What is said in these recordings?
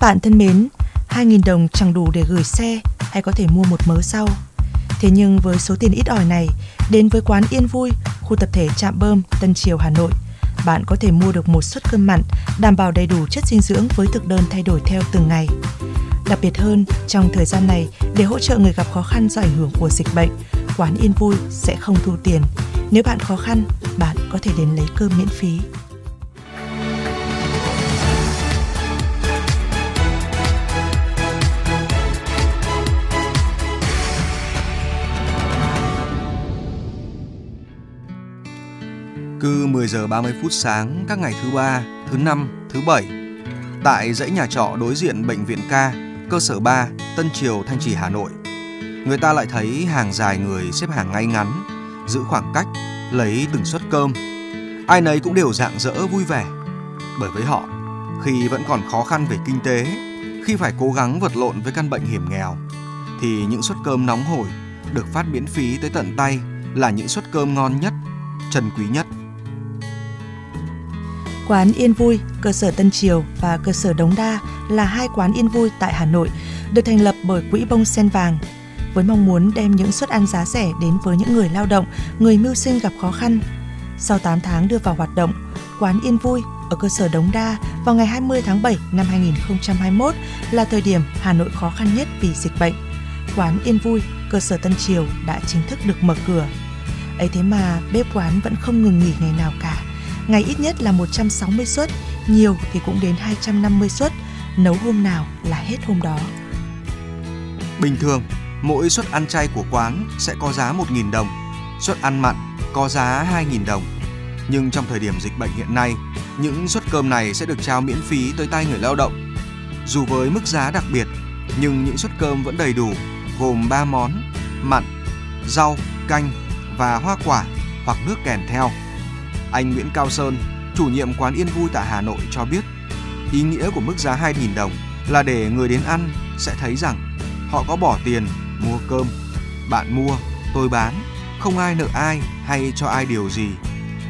Các bạn thân mến, 2.000 đồng chẳng đủ để gửi xe hay có thể mua một mớ sau. Thế nhưng với số tiền ít ỏi này, đến với quán Yên Vui, khu tập thể Trạm Bơm, Tân Triều, Hà Nội, bạn có thể mua được một suất cơm mặn đảm bảo đầy đủ chất dinh dưỡng với thực đơn thay đổi theo từng ngày. Đặc biệt hơn, trong thời gian này, để hỗ trợ người gặp khó khăn do ảnh hưởng của dịch bệnh, quán Yên Vui sẽ không thu tiền. Nếu bạn khó khăn, bạn có thể đến lấy cơm miễn phí. Cứ 10 giờ 30 phút sáng các ngày thứ ba, thứ năm, thứ bảy tại dãy nhà trọ đối diện bệnh viện ca, cơ sở 3, Tân Triều, Thanh Trì, Hà Nội. Người ta lại thấy hàng dài người xếp hàng ngay ngắn, giữ khoảng cách, lấy từng suất cơm. Ai nấy cũng đều rạng rỡ vui vẻ. Bởi với họ, khi vẫn còn khó khăn về kinh tế, khi phải cố gắng vật lộn với căn bệnh hiểm nghèo, thì những suất cơm nóng hổi được phát miễn phí tới tận tay là những suất cơm ngon nhất, trân quý nhất. Quán Yên Vui, cơ sở Tân Triều và cơ sở Đống Đa là hai quán Yên Vui tại Hà Nội, được thành lập bởi Quỹ Bông Sen Vàng với mong muốn đem những suất ăn giá rẻ đến với những người lao động, người mưu sinh gặp khó khăn. Sau 8 tháng đưa vào hoạt động, quán Yên Vui ở cơ sở Đống Đa vào ngày 20 tháng 7 năm 2021 là thời điểm Hà Nội khó khăn nhất vì dịch bệnh. Quán Yên Vui, cơ sở Tân Triều đã chính thức được mở cửa. ấy thế mà bếp quán vẫn không ngừng nghỉ ngày nào cả. Ngày ít nhất là 160 suất, nhiều thì cũng đến 250 suất, nấu hôm nào là hết hôm đó. Bình thường, mỗi suất ăn chay của quán sẽ có giá 1.000 đồng, suất ăn mặn có giá 2.000 đồng. Nhưng trong thời điểm dịch bệnh hiện nay, những suất cơm này sẽ được trao miễn phí tới tay người lao động. Dù với mức giá đặc biệt, nhưng những suất cơm vẫn đầy đủ, gồm 3 món: mặn, rau, canh và hoa quả hoặc nước kèm theo. Anh Nguyễn Cao Sơn, chủ nhiệm quán Yên Vui tại Hà Nội cho biết, ý nghĩa của mức giá 2.000 đồng là để người đến ăn sẽ thấy rằng họ có bỏ tiền mua cơm. Bạn mua, tôi bán, không ai nợ ai hay cho ai điều gì.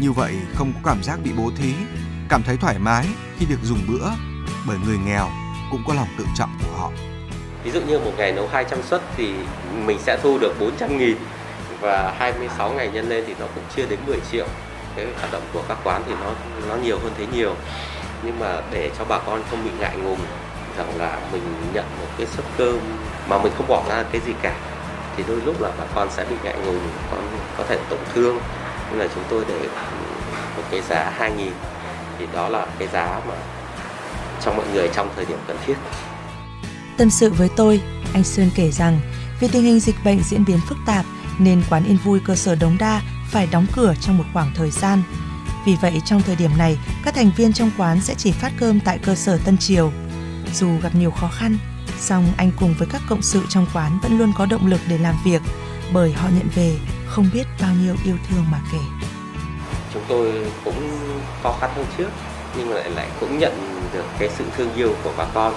Như vậy không có cảm giác bị bố thí, cảm thấy thoải mái khi được dùng bữa bởi người nghèo cũng có lòng tự trọng của họ. Ví dụ như một ngày nấu 200 suất thì mình sẽ thu được 400 nghìn và 26 ngày nhân lên thì nó cũng chưa đến 10 triệu. Cái hoạt động của các quán thì nó nó nhiều hơn thế nhiều. Nhưng mà để cho bà con không bị ngại ngùng rằng là mình nhận một cái suất cơm mà mình không bỏ ra cái gì cả thì đôi lúc là bà con sẽ bị ngại ngùng, con có thể tổn thương nên là chúng tôi để một cái giá 2 nghìn thì đó là cái giá mà cho mọi người trong thời điểm cần thiết. Tâm sự với tôi, anh Sơn kể rằng vì tình hình dịch bệnh diễn biến phức tạp nên quán Yên Vui cơ sở Đống Đa phải đóng cửa trong một khoảng thời gian. Vì vậy trong thời điểm này, các thành viên trong quán sẽ chỉ phát cơm tại cơ sở Tân Triều. Dù gặp nhiều khó khăn, song anh cùng với các cộng sự trong quán vẫn luôn có động lực để làm việc bởi họ nhận về không biết bao nhiêu yêu thương mà kể. chúng tôi cũng khó khăn hơn trước nhưng lại lại cũng nhận được cái sự thương yêu của bà con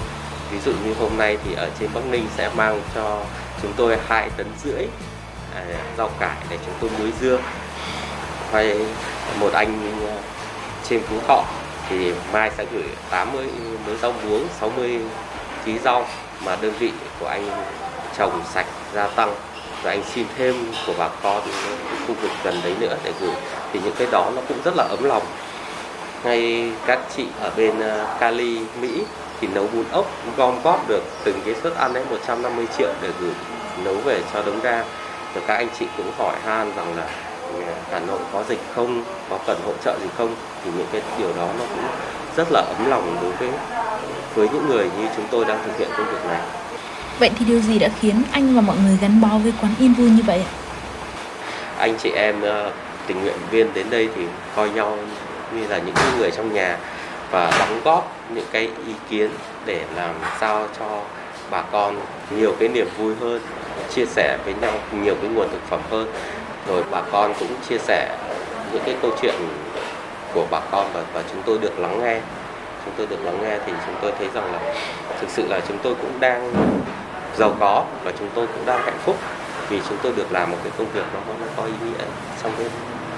ví dụ như hôm nay thì ở trên Bắc Ninh sẽ mang cho chúng tôi hai tấn rưỡi à, rau cải để chúng tôi muối dưa hay một anh ờ, trên Phú Thọ thì mai sẽ gửi 80 mớ rau muống 60 ký rau mà đơn vị của anh trồng sạch gia tăng. Và anh xin thêm của bà con khu vực gần đấy nữa để gửi. Thì những cái đó nó cũng rất là ấm lòng. Ngay các chị ở bên ờ, Cali, Mỹ thì nấu bún ốc gom góp được từng cái suất ăn ấy 150 triệu để gửi nấu về cho đống đa rồi các anh chị cũng hỏi han rằng là Hà Nội có dịch không có cần hỗ trợ gì không thì những cái điều đó nó cũng rất là ấm lòng đối với với những người như chúng tôi đang thực hiện công việc này Vậy thì điều gì đã khiến anh và mọi người gắn bó với quán Yên Vui như vậy ạ? anh chị em ờ, tình nguyện viên đến đây thì coi nhau như là những người trong nhà và đóng góp những cái ý kiến để làm sao cho bà con nhiều cái niềm vui hơn chia sẻ với nhau nhiều cái nguồn thực phẩm hơn rồi bà con cũng chia sẻ những cái câu chuyện của bà con và, và chúng tôi được lắng nghe. Chúng tôi được lắng nghe thì chúng tôi thấy rằng là thực sự là chúng tôi cũng đang giàu có và chúng tôi cũng đang hạnh phúc vì chúng tôi được làm một cái công việc nó, nó có ý nghĩa trong cái,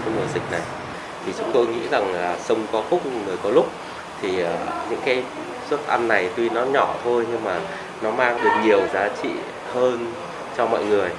cái mùa dịch này. Thì chúng tôi nghĩ rằng là sông có khúc người có lúc thì uh, những cái suất ăn này tuy nó nhỏ thôi nhưng mà nó mang được nhiều giá trị hơn cho mọi người.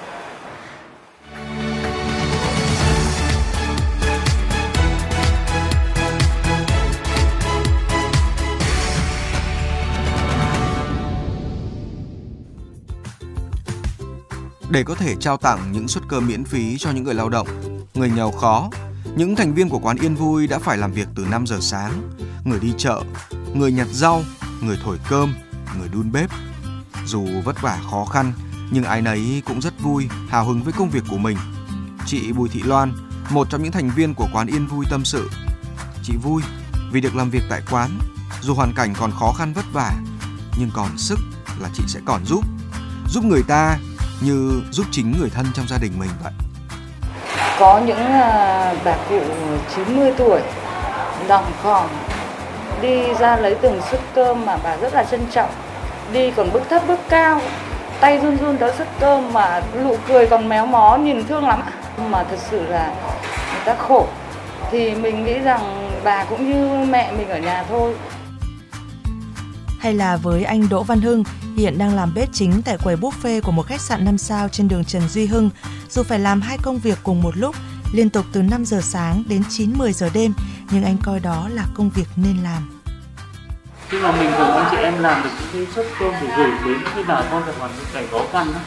Để có thể trao tặng những suất cơm miễn phí cho những người lao động, người nghèo khó, những thành viên của quán Yên Vui đã phải làm việc từ 5 giờ sáng, người đi chợ, người nhặt rau, người thổi cơm, người đun bếp. Dù vất vả khó khăn, nhưng ai nấy cũng rất vui, hào hứng với công việc của mình. Chị Bùi Thị Loan, một trong những thành viên của quán Yên Vui tâm sự. Chị vui vì được làm việc tại quán, dù hoàn cảnh còn khó khăn vất vả, nhưng còn sức là chị sẽ còn giúp. Giúp người ta như giúp chính người thân trong gia đình mình vậy. Có những à, bà cụ 90 tuổi đồng khòm đi ra lấy từng suất cơm mà bà rất là trân trọng. Đi còn bước thấp bước cao, tay run run tới suất cơm mà nụ cười còn méo mó, nhìn thương lắm mà thật sự là người ta khổ. Thì mình nghĩ rằng bà cũng như mẹ mình ở nhà thôi hay là với anh Đỗ Văn Hưng, hiện đang làm bếp chính tại quầy buffet của một khách sạn 5 sao trên đường Trần Duy Hưng. Dù phải làm hai công việc cùng một lúc, liên tục từ 5 giờ sáng đến 9-10 giờ đêm, nhưng anh coi đó là công việc nên làm. Khi mà mình cùng anh chị em làm được những cái suất cơm để gửi đến khi bà con gặp hoàn cảnh khó khăn đó,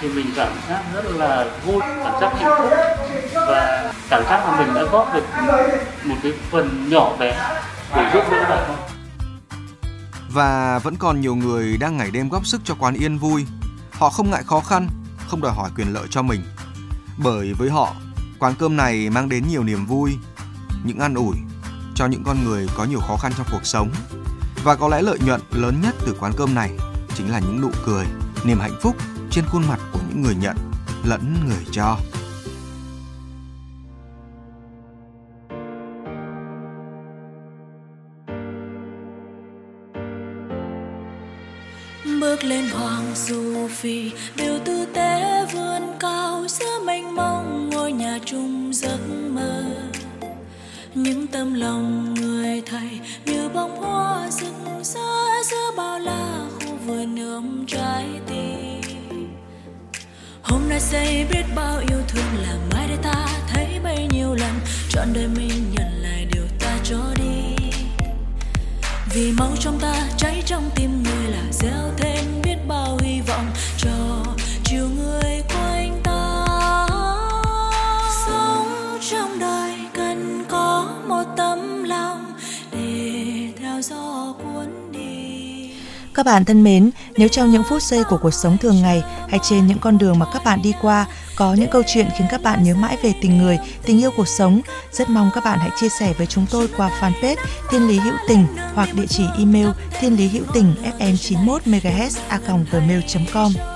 thì mình cảm giác rất là vui, cảm giác hạnh phúc và cảm giác là mình đã góp được một cái phần nhỏ bé để giúp đỡ bà con. Và vẫn còn nhiều người đang ngày đêm góp sức cho quán yên vui. Họ không ngại khó khăn, không đòi hỏi quyền lợi cho mình. Bởi với họ, quán cơm này mang đến nhiều niềm vui, những an ủi cho những con người có nhiều khó khăn trong cuộc sống. Và có lẽ lợi nhuận lớn nhất từ quán cơm này chính là những nụ cười, niềm hạnh phúc trên khuôn mặt của những người nhận lẫn người cho. Bước hoàng du phi điều tư tế vươn cao, giữa mênh mông ngôi nhà chung giấc mơ. Những tâm lòng người thầy như bông hoa rực rỡ giữa bao la khu vườn ươm trái tim. Hôm nay xây biết bao yêu thương là mai đây ta thấy bấy nhiêu lần, trọn đời mình nhận lại điều ta cho đi. Vì máu trong ta cháy trong tim người là Các bạn thân mến, nếu trong những phút giây của cuộc sống thường ngày hay trên những con đường mà các bạn đi qua có những câu chuyện khiến các bạn nhớ mãi về tình người, tình yêu cuộc sống, rất mong các bạn hãy chia sẻ với chúng tôi qua fanpage Thiên Lý Hữu Tình hoặc địa chỉ email thiên lý hữu tình fm 91 MHz a gmail.com.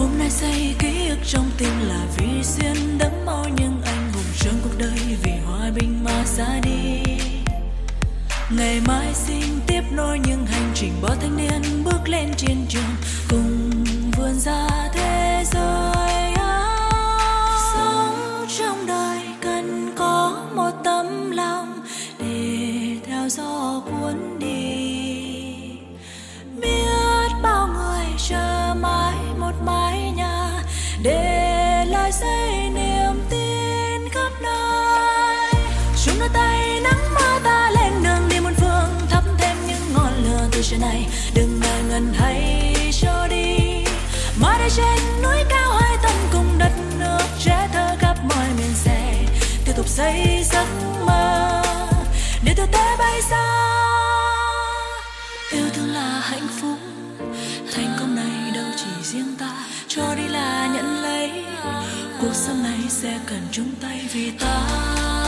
hôm nay xây ký ức trong tim là vì xuyên đẫm máu những anh hùng trong cuộc đời, vì hòa bình mà ra đi. Ngày mai xin tiếp nối những hành trình bao thanh niên bước lên chiến trường cùng vươn ra thế giới sống trong đời cần có một tấm lòng để theo gió cuốn xa. Yêu thương là hạnh phúc, thành công này đâu chỉ riêng ta, cho đi là nhận lấy. Cuộc sống này sẽ cần chung tay vì ta.